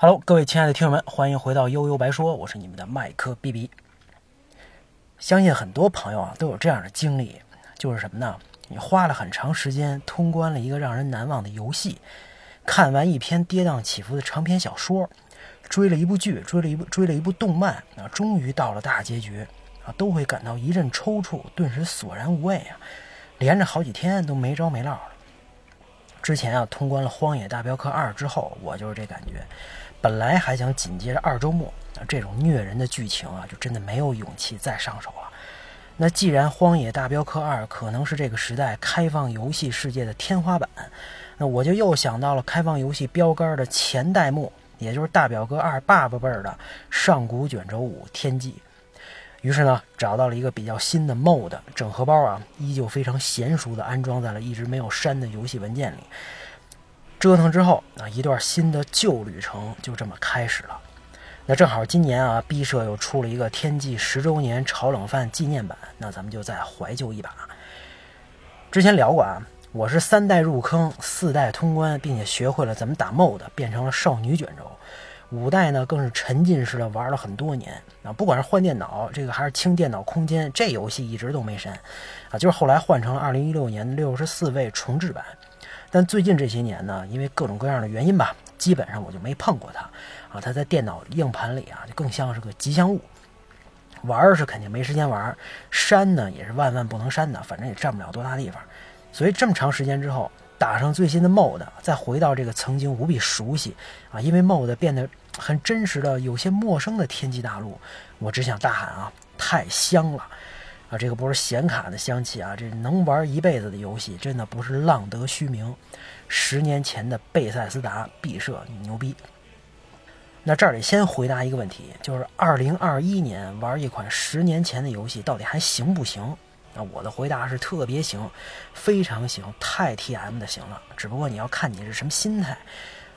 Hello，各位亲爱的听友们，欢迎回到悠悠白说，我是你们的麦克 B B。相信很多朋友啊都有这样的经历，就是什么呢？你花了很长时间通关了一个让人难忘的游戏，看完一篇跌宕起伏的长篇小说，追了一部剧，追了一部追了一部动漫，啊，终于到了大结局，啊，都会感到一阵抽搐，顿时索然无味啊，连着好几天都没着没落了。之前啊，通关了《荒野大镖客二》之后，我就是这感觉。本来还想紧接着二周末，啊，这种虐人的剧情啊，就真的没有勇气再上手了。那既然《荒野大镖客二》可能是这个时代开放游戏世界的天花板，那我就又想到了开放游戏标杆的前代目，也就是《大表哥二》爸爸辈儿的上古卷轴五天际。于是呢，找到了一个比较新的 MOD 整合包啊，依旧非常娴熟的安装在了一直没有删的游戏文件里。折腾之后啊，一段新的旧旅程就这么开始了。那正好今年啊，B 社又出了一个天际十周年炒冷饭纪念版，那咱们就再怀旧一把。之前聊过啊，我是三代入坑，四代通关，并且学会了怎么打 MOD，变成了少女卷轴。五代呢，更是沉浸式的玩了很多年啊，不管是换电脑，这个还是清电脑空间，这游戏一直都没删啊，就是后来换成了二零一六年六十四位重置版。但最近这些年呢，因为各种各样的原因吧，基本上我就没碰过它啊，它在电脑硬盘里啊，就更像是个吉祥物。玩是肯定没时间玩，删呢也是万万不能删的，反正也占不了多大地方。所以这么长时间之后。打上最新的 MOD，再回到这个曾经无比熟悉啊，因为 MOD 变得很真实的、有些陌生的天际大陆，我只想大喊啊，太香了！啊，这个不是显卡的香气啊，这能玩一辈子的游戏，真的不是浪得虚名。十年前的贝塞斯达毕设牛逼。那这儿得先回答一个问题，就是二零二一年玩一款十年前的游戏，到底还行不行？那我的回答是特别行，非常行，太 T M 的行了。只不过你要看你是什么心态。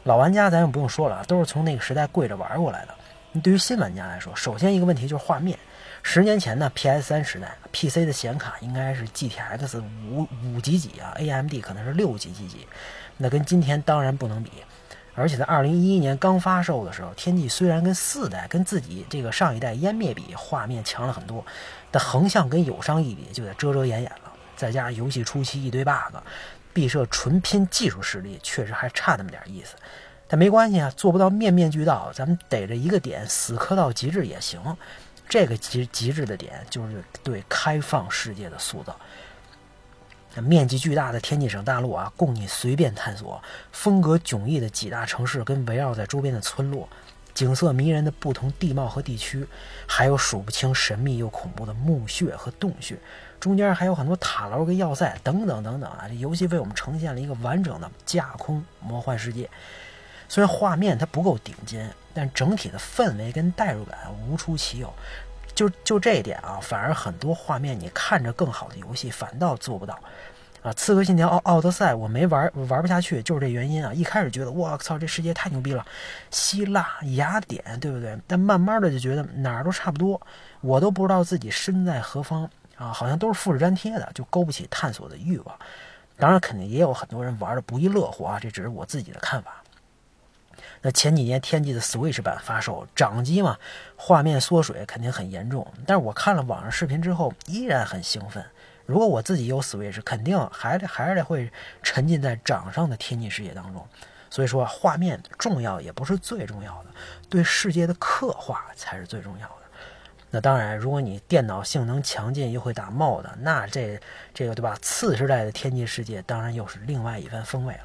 老玩家咱就不用说了，都是从那个时代跪着玩过来的。你对于新玩家来说，首先一个问题就是画面。十年前呢，P S 三时代，P C 的显卡应该是 G T X 五五几几啊，A M D 可能是六几几几，那跟今天当然不能比。而且在二零一一年刚发售的时候，天际虽然跟四代跟自己这个上一代湮灭比，画面强了很多。但横向跟友商一比，就得遮遮掩掩了。再加上游戏初期一堆 bug，毕设纯拼技术实力确实还差那么点意思。但没关系啊，做不到面面俱到，咱们逮着一个点死磕到极致也行。这个极极致的点就是对开放世界的塑造。面积巨大的天际省大陆啊，供你随便探索；风格迥异的几大城市跟围绕在周边的村落。景色迷人的不同地貌和地区，还有数不清神秘又恐怖的墓穴和洞穴，中间还有很多塔楼跟要塞等等等等啊！这游戏为我们呈现了一个完整的架空魔幻世界。虽然画面它不够顶尖，但整体的氛围跟代入感无出其有。就就这一点啊，反而很多画面你看着更好的游戏反倒做不到。啊，《刺客信条：奥奥德赛》我没玩，玩不下去，就是这原因啊！一开始觉得我操，这世界太牛逼了，希腊雅典，对不对？但慢慢的就觉得哪儿都差不多，我都不知道自己身在何方啊，好像都是复制粘贴的，就勾不起探索的欲望。当然，肯定也有很多人玩的不亦乐乎啊，这只是我自己的看法。那前几年天际的 Switch 版发售，掌机嘛，画面缩水肯定很严重，但是我看了网上视频之后，依然很兴奋。如果我自己有 Switch，肯定还得还是得会沉浸在掌上的天际世界当中。所以说，画面重要也不是最重要的，对世界的刻画才是最重要的。那当然，如果你电脑性能强劲又会打 MOD，那这这个对吧？次时代的天际世界当然又是另外一番风味了。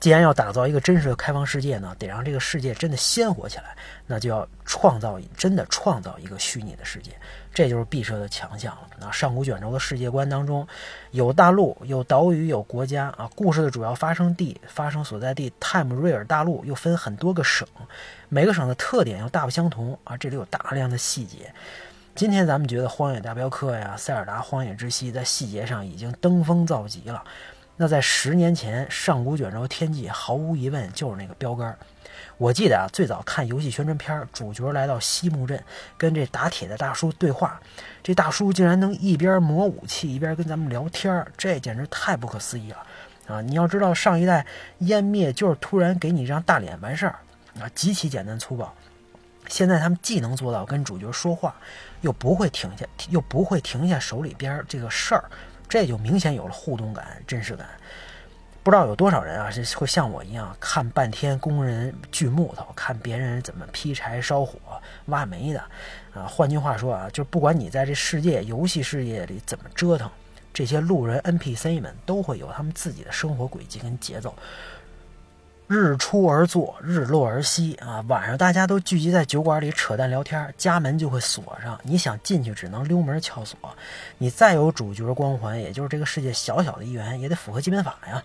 既然要打造一个真实的开放世界呢，得让这个世界真的鲜活起来，那就要创造真的创造一个虚拟的世界，这就是毕设的强项了。那上古卷轴的世界观当中，有大陆，有岛屿，有国家啊。故事的主要发生地、发生所在地泰姆瑞尔大陆又分很多个省，每个省的特点又大不相同啊。这里有大量的细节。今天咱们觉得《荒野大镖客》呀，《塞尔达：荒野之息》在细节上已经登峰造极了。那在十年前，上古卷轴天际毫无疑问就是那个标杆。我记得啊，最早看游戏宣传片，主角来到西木镇，跟这打铁的大叔对话，这大叔竟然能一边磨武器一边跟咱们聊天，这简直太不可思议了啊！你要知道，上一代湮灭就是突然给你一张大脸完事儿啊，极其简单粗暴。现在他们既能做到跟主角说话，又不会停下，又不会停下手里边这个事儿，这就明显有了互动感、真实感。不知道有多少人啊，是会像我一样看半天工人锯木头，看别人怎么劈柴、烧火、挖煤的，啊，换句话说啊，就不管你在这世界游戏世界里怎么折腾，这些路人 NPC 们都会有他们自己的生活轨迹跟节奏。日出而作，日落而息啊！晚上大家都聚集在酒馆里扯淡聊天，家门就会锁上。你想进去，只能溜门撬锁。你再有主角光环，也就是这个世界小小的一员，也得符合基本法呀。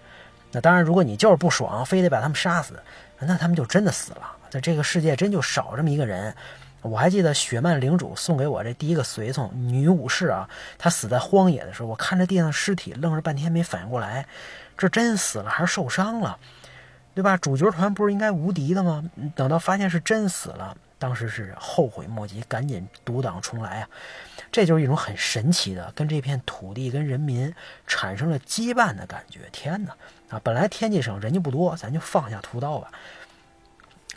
那当然，如果你就是不爽，非得把他们杀死，那他们就真的死了。在这个世界，真就少这么一个人。我还记得雪曼领主送给我这第一个随从女武士啊，她死在荒野的时候，我看着地上尸体，愣是半天没反应过来，这真死了还是受伤了？对吧？主角团不是应该无敌的吗？等到发现是真死了，当时是后悔莫及，赶紧独挡重来啊！这就是一种很神奇的，跟这片土地、跟人民产生了羁绊的感觉。天哪！啊，本来天际省人就不多，咱就放下屠刀吧，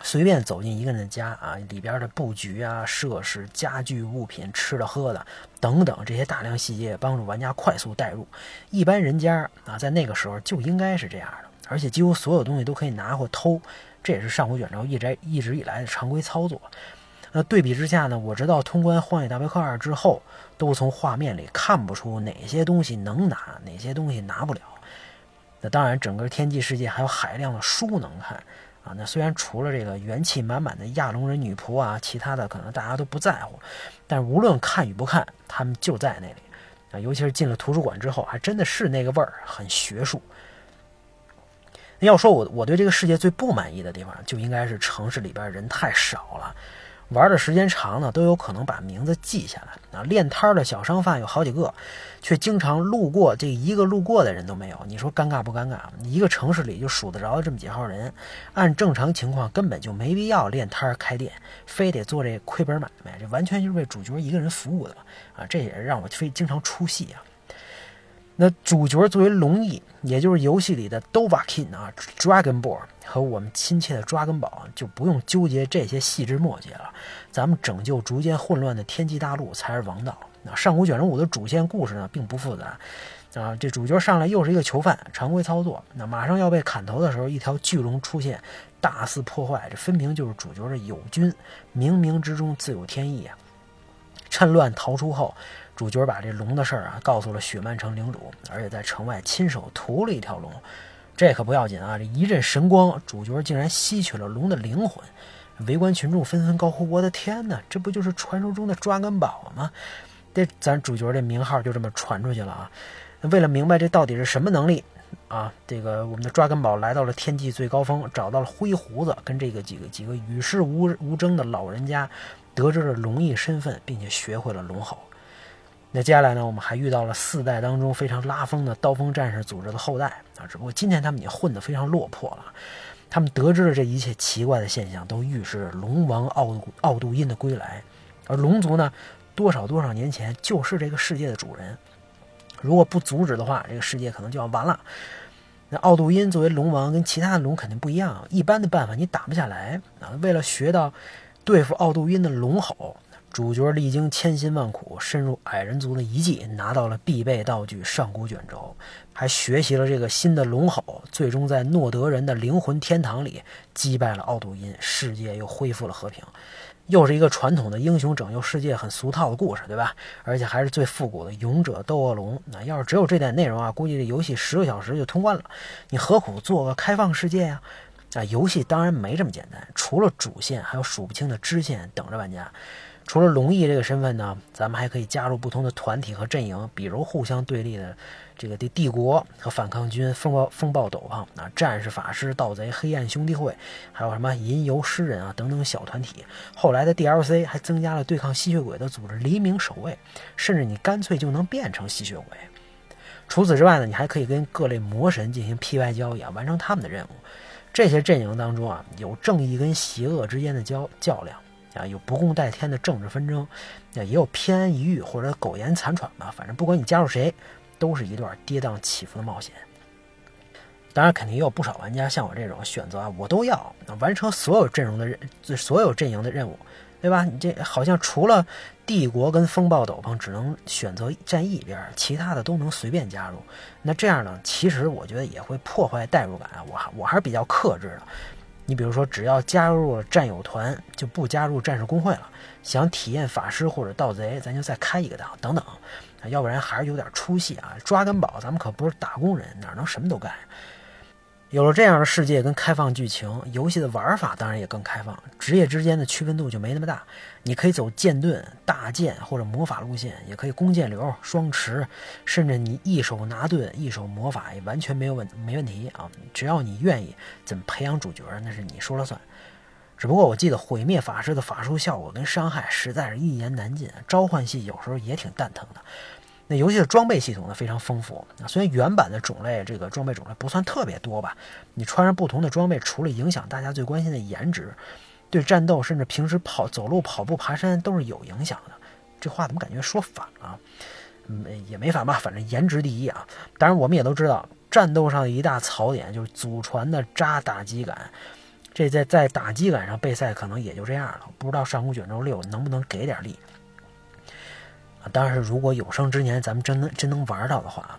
随便走进一个人的家啊，里边的布局啊、设施、家具、物品、吃的喝的等等这些大量细节，帮助玩家快速代入。一般人家啊，在那个时候就应该是这样的。而且几乎所有东西都可以拿或偷，这也是上古卷轴一直一直以来的常规操作。那对比之下呢，我直到通关《荒野大镖客二》之后，都从画面里看不出哪些东西能拿，哪些东西拿不了。那当然，整个天际世界还有海量的书能看啊。那虽然除了这个元气满满的亚龙人女仆啊，其他的可能大家都不在乎，但无论看与不看，他们就在那里啊。尤其是进了图书馆之后，还真的是那个味儿，很学术。要说我我对这个世界最不满意的地方，就应该是城市里边人太少了，玩的时间长呢，都有可能把名字记下来啊。练摊的小商贩有好几个，却经常路过，这一个路过的人都没有。你说尴尬不尴尬？一个城市里就数得着这么几号人，按正常情况根本就没必要练摊开店，非得做这亏本买卖，这完全就是为主角一个人服务的啊！这也让我非经常出戏啊。那主角作为龙翼，也就是游戏里的 Dovahkiin 啊，Dragon Ball 和我们亲切的抓根宝，就不用纠结这些细枝末节了。咱们拯救逐渐混乱的天际大陆才是王道。那上古卷轴五的主线故事呢，并不复杂啊。这主角上来又是一个囚犯，常规操作。那马上要被砍头的时候，一条巨龙出现，大肆破坏。这分明就是主角的友军，冥冥之中自有天意啊。趁乱逃出后。主角把这龙的事儿啊告诉了雪曼城领主，而且在城外亲手屠了一条龙，这可不要紧啊！这一阵神光，主角竟然吸取了龙的灵魂，围观群众纷纷高呼：“我的天哪，这不就是传说中的抓根宝吗？”这咱主角这名号就这么传出去了啊！为了明白这到底是什么能力啊，这个我们的抓根宝来到了天际最高峰，找到了灰胡子，跟这个几个几个与世无无争的老人家，得知了龙翼身份，并且学会了龙吼。那接下来呢？我们还遇到了四代当中非常拉风的刀锋战士组织的后代啊，只不过今天他们已经混得非常落魄了。他们得知了这一切奇怪的现象，都预示龙王奥奥杜因的归来。而龙族呢，多少多少年前就是这个世界的主人。如果不阻止的话，这个世界可能就要完了。那奥杜因作为龙王，跟其他的龙肯定不一样。一般的办法你打不下来啊。为了学到对付奥杜因的龙吼。主角历经千辛万苦，深入矮人族的遗迹，拿到了必备道具上古卷轴，还学习了这个新的龙吼，最终在诺德人的灵魂天堂里击败了奥杜因，世界又恢复了和平。又是一个传统的英雄拯救世界很俗套的故事，对吧？而且还是最复古的勇者斗恶龙。那要是只有这点内容啊，估计这游戏十个小时就通关了。你何苦做个开放世界呀？游戏当然没这么简单，除了主线，还有数不清的支线等着玩家。除了龙翼这个身份呢，咱们还可以加入不同的团体和阵营，比如互相对立的这个帝帝国和反抗军、风暴风暴斗篷啊、战士、法师、盗贼、黑暗兄弟会，还有什么吟游诗人啊等等小团体。后来的 DLC 还增加了对抗吸血鬼的组织黎明守卫，甚至你干脆就能变成吸血鬼。除此之外呢，你还可以跟各类魔神进行 PY 交易啊，完成他们的任务。这些阵营当中啊，有正义跟邪恶之间的较较量。啊，有不共戴天的政治纷争，啊，也有偏安一隅或者苟延残喘吧。反正不管你加入谁，都是一段跌宕起伏的冒险。当然，肯定也有不少玩家像我这种选择啊，我都要完成所有阵容的任，所有阵营的任务，对吧？你这好像除了帝国跟风暴斗篷只能选择站一边，其他的都能随便加入。那这样呢，其实我觉得也会破坏代入感。我还我还是比较克制的。你比如说，只要加入了战友团，就不加入战士工会了。想体验法师或者盗贼，咱就再开一个档，等等。要不然还是有点出戏啊！抓根宝，咱们可不是打工人，哪能什么都干？有了这样的世界跟开放剧情，游戏的玩法当然也更开放，职业之间的区分度就没那么大。你可以走剑盾、大剑或者魔法路线，也可以弓箭流、双持，甚至你一手拿盾、一手魔法也完全没有问没问题啊！只要你愿意，怎么培养主角那是你说了算。只不过我记得毁灭法师的法术效果跟伤害实在是一言难尽，召唤系有时候也挺蛋疼的。那游戏的装备系统呢非常丰富啊，虽然原版的种类这个装备种类不算特别多吧，你穿上不同的装备，除了影响大家最关心的颜值，对战斗甚至平时跑走路、跑步、爬山都是有影响的。这话怎么感觉说反了？嗯，也没反吧，反正颜值第一啊。当然，我们也都知道，战斗上的一大槽点就是祖传的渣打击感，这在在打击感上备赛可能也就这样了。不知道上古卷轴六能不能给点力。当然是，如果有生之年咱们真能真能玩到的话。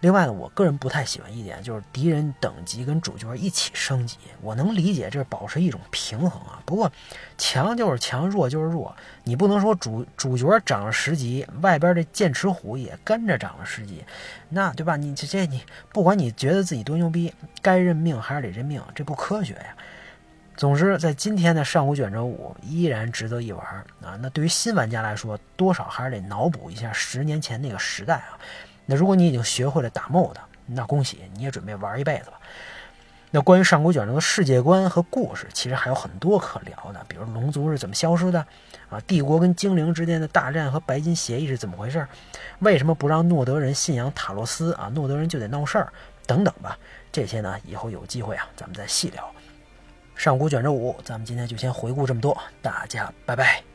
另外呢，我个人不太喜欢一点，就是敌人等级跟主角一起升级。我能理解这是保持一种平衡啊，不过强就是强，弱就是弱。你不能说主主角涨了十级，外边这剑齿虎也跟着涨了十级，那对吧？你这这你不管你觉得自己多牛逼，该认命还是得认命，这不科学呀。总之，在今天的《上古卷轴五》依然值得一玩啊！那对于新玩家来说，多少还是得脑补一下十年前那个时代啊。那如果你已经学会了打 MOD，那恭喜你也准备玩一辈子吧。那关于上古卷轴的世界观和故事，其实还有很多可聊的，比如龙族是怎么消失的啊？帝国跟精灵之间的大战和白金协议是怎么回事？为什么不让诺德人信仰塔洛斯啊？诺德人就得闹事儿等等吧。这些呢，以后有机会啊，咱们再细聊。上古卷轴五，咱们今天就先回顾这么多，大家拜拜。